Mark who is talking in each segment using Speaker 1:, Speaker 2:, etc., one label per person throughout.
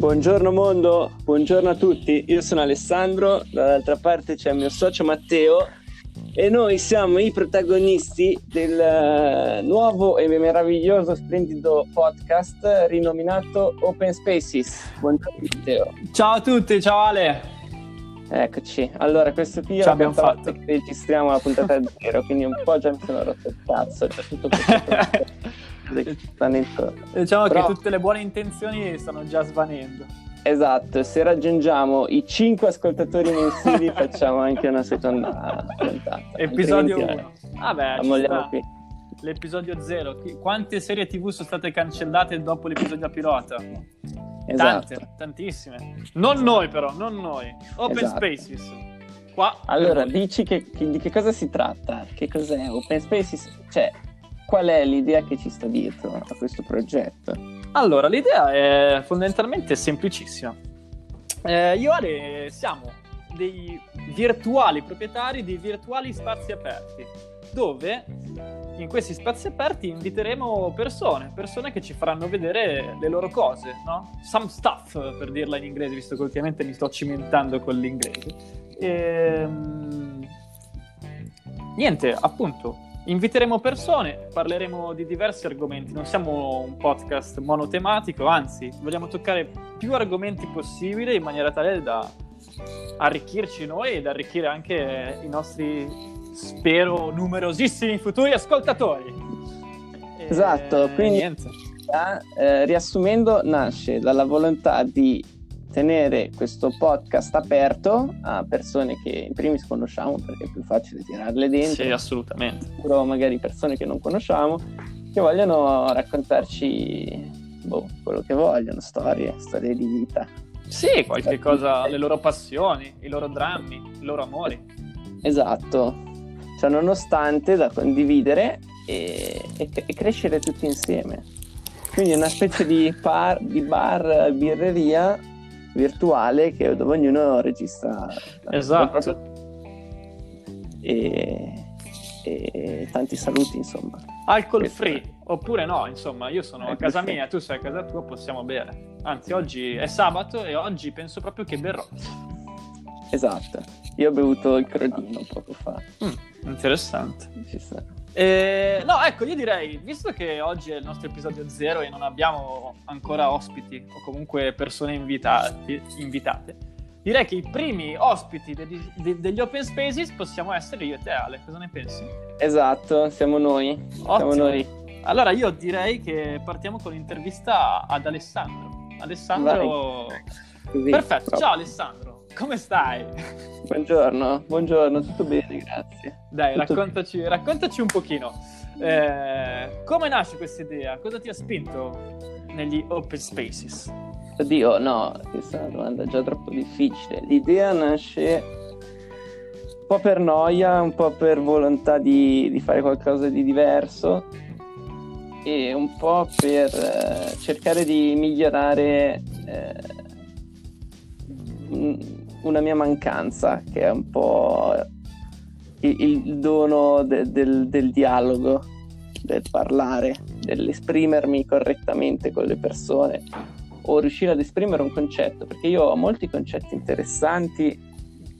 Speaker 1: Buongiorno mondo, buongiorno a tutti, io sono Alessandro, dall'altra parte c'è il mio socio Matteo e noi siamo i protagonisti del eh, nuovo e meraviglioso, splendido podcast rinominato Open Spaces. Buongiorno Matteo.
Speaker 2: Ciao a tutti, ciao Ale.
Speaker 1: Eccoci, allora questo qui è
Speaker 2: Ce l'abbiamo fatto.
Speaker 1: che registriamo la puntata zero, quindi un po' già mi sono rotto il cazzo, c'è tutto questo che stanno intorno.
Speaker 2: Diciamo
Speaker 1: Però-
Speaker 2: che tutte le buone intenzioni stanno già svanendo.
Speaker 1: Esatto, se raggiungiamo i 5 ascoltatori mensili facciamo anche una seconda puntata.
Speaker 2: Episodio
Speaker 1: Altrimenti,
Speaker 2: 1. Vabbè,
Speaker 1: qui.
Speaker 2: L'episodio 0. Quante serie TV sono state cancellate dopo l'episodio pilota?
Speaker 1: Esatto.
Speaker 2: Tante, tantissime. Non noi però, non noi. Open
Speaker 1: Esatto.
Speaker 2: Spaces. Qua.
Speaker 1: Allora, dici che, che- di che cosa si tratta? Che cos'è Open Spaces? Cioè, qual è l'idea che ci sta dietro a questo progetto?
Speaker 2: Allora, l'idea è fondamentalmente semplicissima. Eh, io e Ale siamo dei virtuali proprietari di virtuali spazi aperti, dove in questi spazi aperti inviteremo persone, persone che ci faranno vedere le loro cose, no? Some stuff, per dirla in inglese, visto che ultimamente mi sto cimentando con l'inglese. Ehm, Niente, appunto, inviteremo persone, parleremo di diversi argomenti, non siamo un podcast monotematico, anzi, vogliamo toccare più argomenti possibile in maniera tale da arricchirci noi ed arricchire anche i nostri, spero, numerosissimi futuri ascoltatori. E-
Speaker 1: Esatto, quindi-. Eh, riassumendo, nasce dalla volontà di tenere questo podcast aperto a persone che in primis conosciamo perché è più facile tirarle dentro.
Speaker 2: Sì, assolutamente.
Speaker 1: o magari persone che non conosciamo che vogliono raccontarci boh, quello che vogliono, storie, storie di vita.
Speaker 2: Sì, qualche cosa, le loro passioni, i loro drammi, i loro amori.
Speaker 1: Esatto, cioè nonostante da condividere e, e- e crescere tutti insieme. Quindi è una specie di, par- di bar, birreria virtuale che, dove ognuno registra
Speaker 2: Esatto.
Speaker 1: e, e tanti saluti insomma.
Speaker 2: Alcol free, oppure no, insomma, io sono a
Speaker 1: Alcol
Speaker 2: casa
Speaker 1: free.
Speaker 2: mia, tu sei a casa tua, possiamo bere. Anzi, oggi è sabato e oggi penso proprio che berrò.
Speaker 1: Esatto, io ho bevuto il crodino poco fa.
Speaker 2: Mm, interessante.
Speaker 1: Ci sta.
Speaker 2: Eh, no, ecco, io direi, visto che oggi è il nostro episodio zero e non abbiamo ancora ospiti o comunque persone invitati, invitate, direi che i primi ospiti degli, de- degli Open Spaces possiamo essere io e te, Ale. Cosa ne pensi?
Speaker 1: Esatto, siamo noi. Siamo
Speaker 2: Ottimo.
Speaker 1: noi.
Speaker 2: Allora io direi che partiamo con l'intervista ad Alessandro. Alessandro...
Speaker 1: Così,
Speaker 2: Perfetto,
Speaker 1: proprio.
Speaker 2: ciao Alessandro, come stai?
Speaker 1: Buongiorno, buongiorno, tutto bene, grazie.
Speaker 2: Dai, raccontaci, raccontaci un pochino. Eh, come nasce questa idea? Cosa ti ha spinto negli open spaces?
Speaker 1: Oddio, no, questa è una domanda già troppo difficile. L'idea nasce un po' per noia, un po' per volontà di, di fare qualcosa di diverso e un po' per eh, cercare di migliorare eh, un- una mia mancanza, che è un po' il, il dono de- del, del dialogo, del parlare, dell'esprimermi correttamente con le persone o riuscire ad esprimere un concetto, perché io ho molti concetti interessanti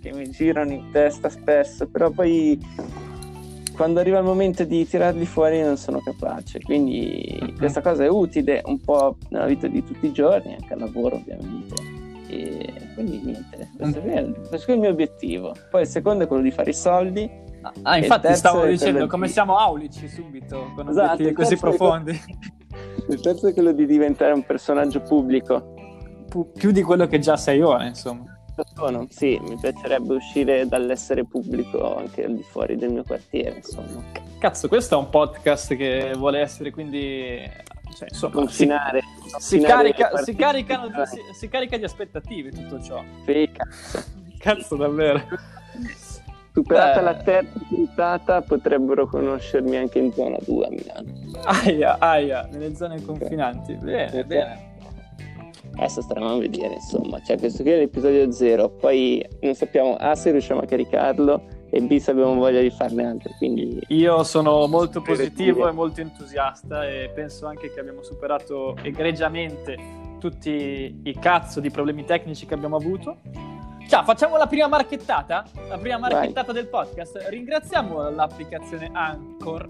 Speaker 1: che mi girano in testa spesso, però poi quando arriva il momento di tirarli fuori non sono capace, quindi questa cosa è utile un po' nella vita di tutti i giorni, anche al lavoro ovviamente. E quindi niente, questo è, questo è il mio obiettivo. Poi il secondo è quello di fare i soldi.
Speaker 2: Ah,
Speaker 1: il
Speaker 2: infatti stavo dicendo
Speaker 1: quello
Speaker 2: come
Speaker 1: di-
Speaker 2: siamo aulici subito con
Speaker 1: Esatto,
Speaker 2: così profondi.
Speaker 1: Il terzo è quello di diventare un personaggio pubblico.
Speaker 2: Pu- più di quello che già sei ora, insomma.
Speaker 1: Sono, sì, mi piacerebbe uscire dall'essere pubblico anche al di fuori del mio quartiere, insomma.
Speaker 2: Cazzo, questo è un podcast che vuole essere quindi... Cioè, insomma,
Speaker 1: Confinare.
Speaker 2: Si carica, si, caricano- si- si carica di aspettative tutto ciò.
Speaker 1: Sì, cazzo.
Speaker 2: Cazzo, davvero.
Speaker 1: Superata
Speaker 2: Beh.
Speaker 1: la terza puntata potrebbero conoscermi anche in zona 2 a Milano.
Speaker 2: Aia, aia, nelle zone confinanti. Bene, bene.
Speaker 1: Adesso staremo a vedere, insomma. Cioè, questo qui è l'episodio 0. Poi non sappiamo A se riusciamo a caricarlo e B se abbiamo voglia di farne altri. Quindi
Speaker 2: Io sono molto positivo e molto entusiasta e penso anche che abbiamo superato egregiamente tutti i cazzo di problemi tecnici che abbiamo avuto. Ciao, facciamo la prima marchettata, la prima marchettata Vai. del podcast. Ringraziamo l'applicazione Anchor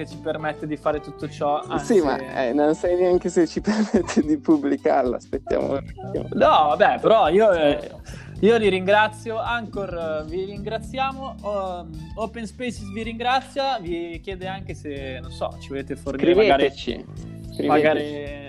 Speaker 2: che ci permette di fare tutto ciò.
Speaker 1: Anzi... Sì, ma eh, non sai neanche se ci permette di pubblicarlo. Aspettiamo un attimo.
Speaker 2: No, vabbè, però io, eh, io li ringrazio. Anchor vi ringraziamo. Um, Open Spaces vi ringrazia. Vi chiede anche se, non so, ci volete fornire magari. Magari,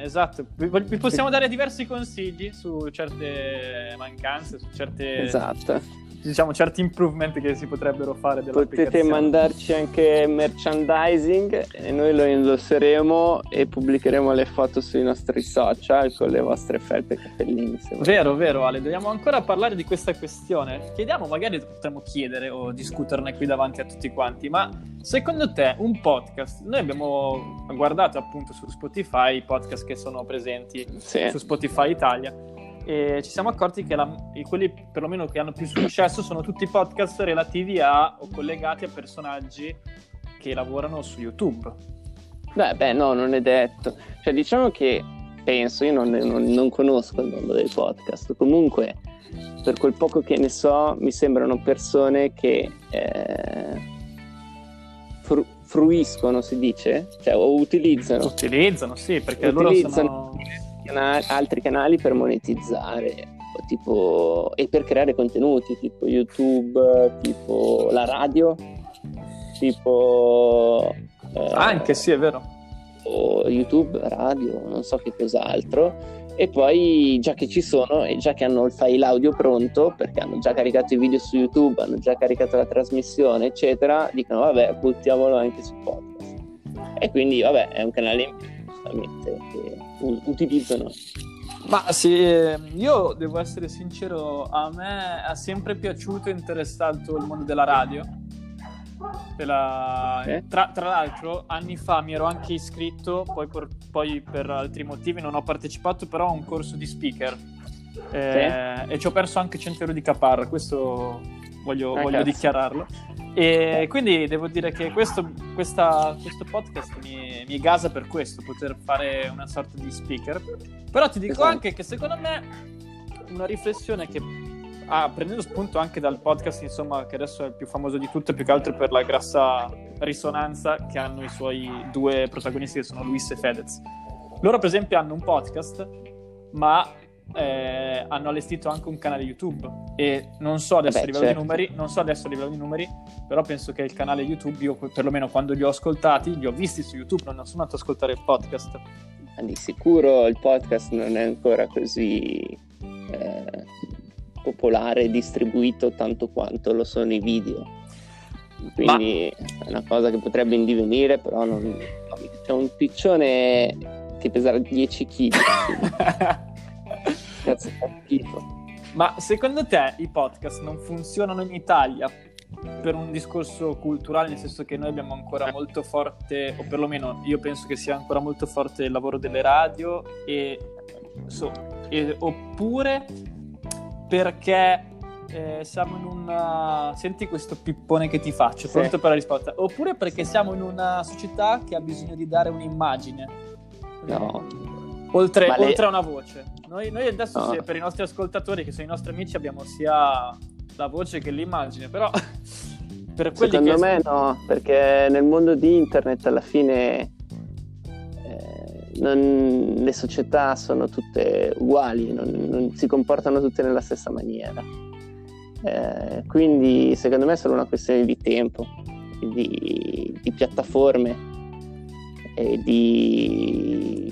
Speaker 2: esatto, vi, vi possiamo dare diversi consigli su certe mancanze, su certe
Speaker 1: esatto
Speaker 2: diciamo, certi improvement che si potrebbero fare
Speaker 1: Potete mandarci anche merchandising e noi lo indosseremo e pubblicheremo le foto sui nostri social con le vostre felpe e cappellini.
Speaker 2: Vero, vero Ale, dobbiamo ancora parlare di questa questione. Chiediamo, magari potremmo chiedere o discuterne qui davanti a tutti quanti, ma secondo te un podcast, noi abbiamo guardato appunto su Spotify i podcast che sono presenti sì. su Spotify Italia e ci siamo accorti che la, quelli perlomeno che hanno più successo sono tutti podcast relativi a o collegati a personaggi che lavorano su YouTube.
Speaker 1: Beh, beh, no, non è detto. Cioè, diciamo che penso, io non, non, non conosco il mondo dei podcast, comunque per quel poco che ne so mi sembrano persone che eh, fru- fruiscono, si dice, cioè o utilizzano.
Speaker 2: Utilizzano, sì, perché
Speaker 1: utilizzano
Speaker 2: loro sono
Speaker 1: canali, altri canali per monetizzare tipo, e per creare contenuti tipo YouTube, tipo la radio, tipo...
Speaker 2: Eh, Anche sì, è vero.
Speaker 1: O YouTube, radio, non so che cos'altro. E poi, già che ci sono e già che hanno il file audio pronto, perché hanno già caricato i video su YouTube, hanno già caricato la trasmissione, eccetera, dicono vabbè, buttiamolo anche su podcast. E quindi, vabbè, è un canale in più, giustamente, che utilizzano.
Speaker 2: Ma sì, io devo essere sincero, a me ha sempre piaciuto e interessato il mondo della radio. La... Eh? Tra, tra, l'altro, anni fa mi ero anche iscritto, poi per, poi per, altri motivi non ho partecipato, però a un corso di speaker. Eh, sì? E ci ho perso anche 100 euro di caparra, questo voglio, ah, voglio dichiararlo. E quindi devo dire che questo, questa, questo podcast mi, mi, gasa per questo, poter fare una sorta di speaker. Però ti dico esatto. anche che secondo me una riflessione che ah, prendendo spunto anche dal podcast, insomma, che adesso è il più famoso di tutte, più che altro per la grassa risonanza che hanno i suoi due protagonisti che sono Luis e Fedez. Loro, per esempio, hanno un podcast, ma eh, hanno allestito anche un canale YouTube e non so adesso Beh, a livello certo. di numeri, non so adesso a livello di numeri, però penso che il canale YouTube io perlomeno quando li ho ascoltati, li ho visti su YouTube, non sono andato ad ascoltare il podcast.
Speaker 1: Di sicuro il podcast non è ancora così eh, popolare e distribuito tanto quanto lo sono i video. Quindi Ma... è una cosa che potrebbe indivenire, però non... c'è un piccione che pesa 10 kg. Cazzo, fa schifo.
Speaker 2: Ma secondo te i podcast non funzionano in Italia per un discorso culturale, nel senso che noi abbiamo ancora molto forte, o perlomeno io penso che sia ancora molto forte il lavoro delle radio, e, so, e, oppure perché eh, siamo in una... Senti questo pippone che ti faccio, sì. pronto per la risposta. Oppure perché siamo in una società che ha bisogno di dare un'immagine.
Speaker 1: No.
Speaker 2: Oltre, le... oltre a una voce. Noi, noi adesso, se, per i nostri ascoltatori, che sono i nostri amici, abbiamo sia la voce che l'immagine, però
Speaker 1: per quelli Secondo che... me no, perché nel mondo di internet alla fine eh, non, le società sono tutte uguali, non, non, si comportano tutte nella stessa maniera. Eh, quindi secondo me è solo una questione di tempo, di, di piattaforme e di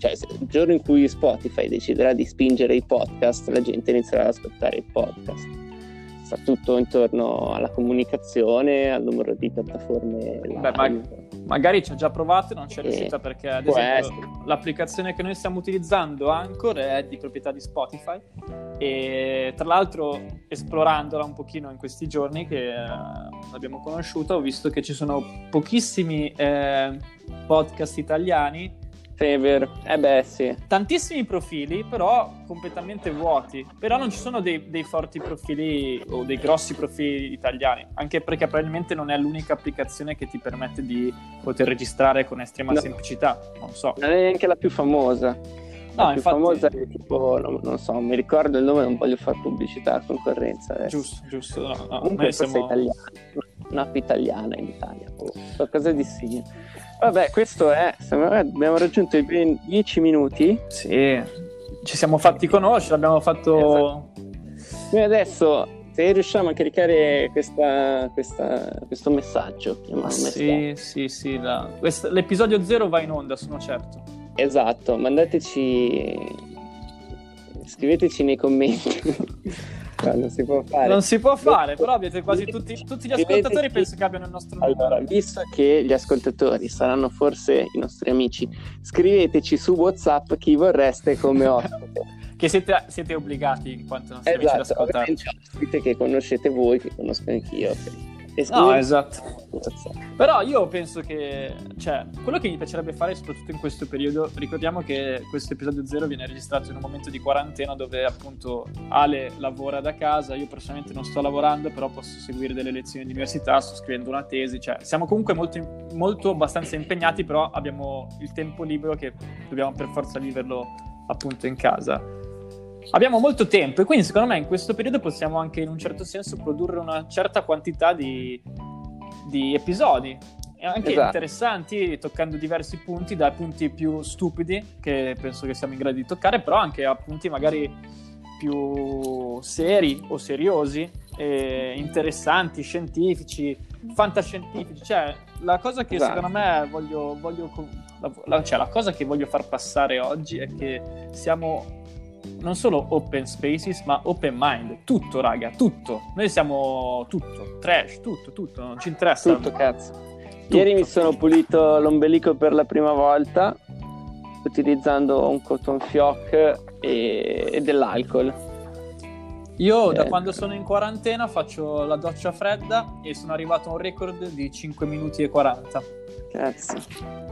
Speaker 1: cioè il giorno in cui Spotify deciderà di spingere i podcast, la gente inizierà ad ascoltare i podcast. Sta tutto intorno alla comunicazione, al numero di piattaforme.
Speaker 2: Beh, ma- magari ci ha già provato e non ci è riuscita perché ad esempio l'applicazione che noi stiamo utilizzando Anchor è di proprietà di Spotify e tra l'altro esplorandola un pochino in questi giorni che eh, l'abbiamo conosciuta ho visto che ci sono pochissimi eh, podcast italiani
Speaker 1: vero. Eh beh, sì.
Speaker 2: Tantissimi profili, però completamente vuoti. Però non ci sono dei, dei, forti profili o dei grossi profili italiani, anche perché probabilmente non è l'unica applicazione che ti permette di poter registrare con estrema no. semplicità. Non so.
Speaker 1: Non è neanche la più famosa. No, la più infatti... famosa è tipo, non, non, so, mi ricordo il nome, non voglio fare pubblicità a concorrenza adesso.
Speaker 2: Giusto, giusto. No, no,
Speaker 1: Comunque siamo... italiana, un'app italiana in Italia, qualcosa di simile. Vabbè, questo è, abbiamo raggiunto i 10 minuti.
Speaker 2: Sì, ci siamo fatti conoscere, abbiamo fatto...
Speaker 1: Esatto. Noi adesso se riusciamo a caricare questa, questa, questo messaggio.
Speaker 2: Sì, sì, sì, la... Questo, l'episodio 0 va in onda, sono certo.
Speaker 1: Esatto, mandateci, scriveteci nei commenti. no, non si può fare.
Speaker 2: Non si può fare, però avete quasi tutti, tutti gli ascoltatori penso che abbiano il nostro
Speaker 1: numero. Allora, visto che gli ascoltatori saranno forse i nostri amici, scriveteci su WhatsApp chi vorreste come ospite
Speaker 2: che siete, siete, obbligati in quanto nostri esatto, amici ad ascoltare.
Speaker 1: Esatto, che conoscete voi, che conosco anch'io.
Speaker 2: No, esatto. Però io penso che, cioè, quello che mi piacerebbe fare, soprattutto in questo periodo, ricordiamo che questo episodio zero viene registrato in un momento di quarantena dove appunto Ale lavora da casa, io personalmente non sto lavorando, però posso seguire delle lezioni di università, sto scrivendo una tesi, cioè siamo comunque molto, molto abbastanza impegnati, però abbiamo il tempo libero che dobbiamo per forza viverlo appunto in casa abbiamo molto tempo e quindi secondo me in questo periodo possiamo anche in un certo senso produrre una certa quantità di, di episodi e anche esatto. interessanti toccando diversi punti dai punti più stupidi che penso che siamo in grado di toccare però anche a punti magari più seri o seriosi interessanti, scientifici, fantascientifici cioè la cosa che esatto. secondo me voglio, voglio la, cioè, la cosa che voglio far passare oggi è che siamo non solo open spaces, ma open mind. Tutto, raga, tutto. Noi siamo tutto, trash, tutto, tutto, non ci interessa.
Speaker 1: Tutto, cazzo. Tutto. Ieri mi sono pulito l'ombelico per la prima volta utilizzando un cotton fioc e, e dell'alcol.
Speaker 2: Io eh. da quando sono in quarantena faccio la doccia fredda e sono arrivato a un record di 5 minuti e 40.
Speaker 1: Cazzo.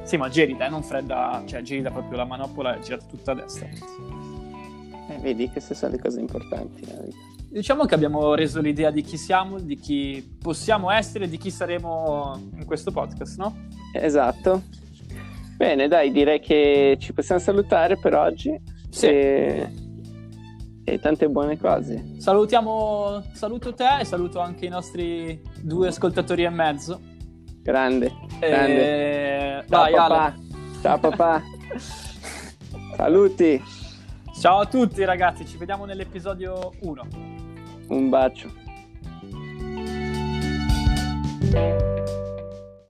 Speaker 2: Sì, ma gelida, eh, non fredda, cioè gelida proprio la manopola è girata tutta a destra.
Speaker 1: Eh, vedi, queste sono le cose importanti.
Speaker 2: Diciamo che abbiamo reso l'idea di chi siamo, di chi possiamo essere, di chi saremo in questo podcast, no?
Speaker 1: Esatto. Bene, dai, direi che ci possiamo salutare per oggi.
Speaker 2: Sì.
Speaker 1: E, e tante buone cose.
Speaker 2: Salutiamo, saluto te e saluto anche i nostri due ascoltatori e mezzo.
Speaker 1: Grande, grande.
Speaker 2: E... Ciao, Dai,
Speaker 1: papà. Ciao papà. Saluti.
Speaker 2: Ciao a tutti ragazzi, ci vediamo nell'episodio 1.
Speaker 1: Un bacio.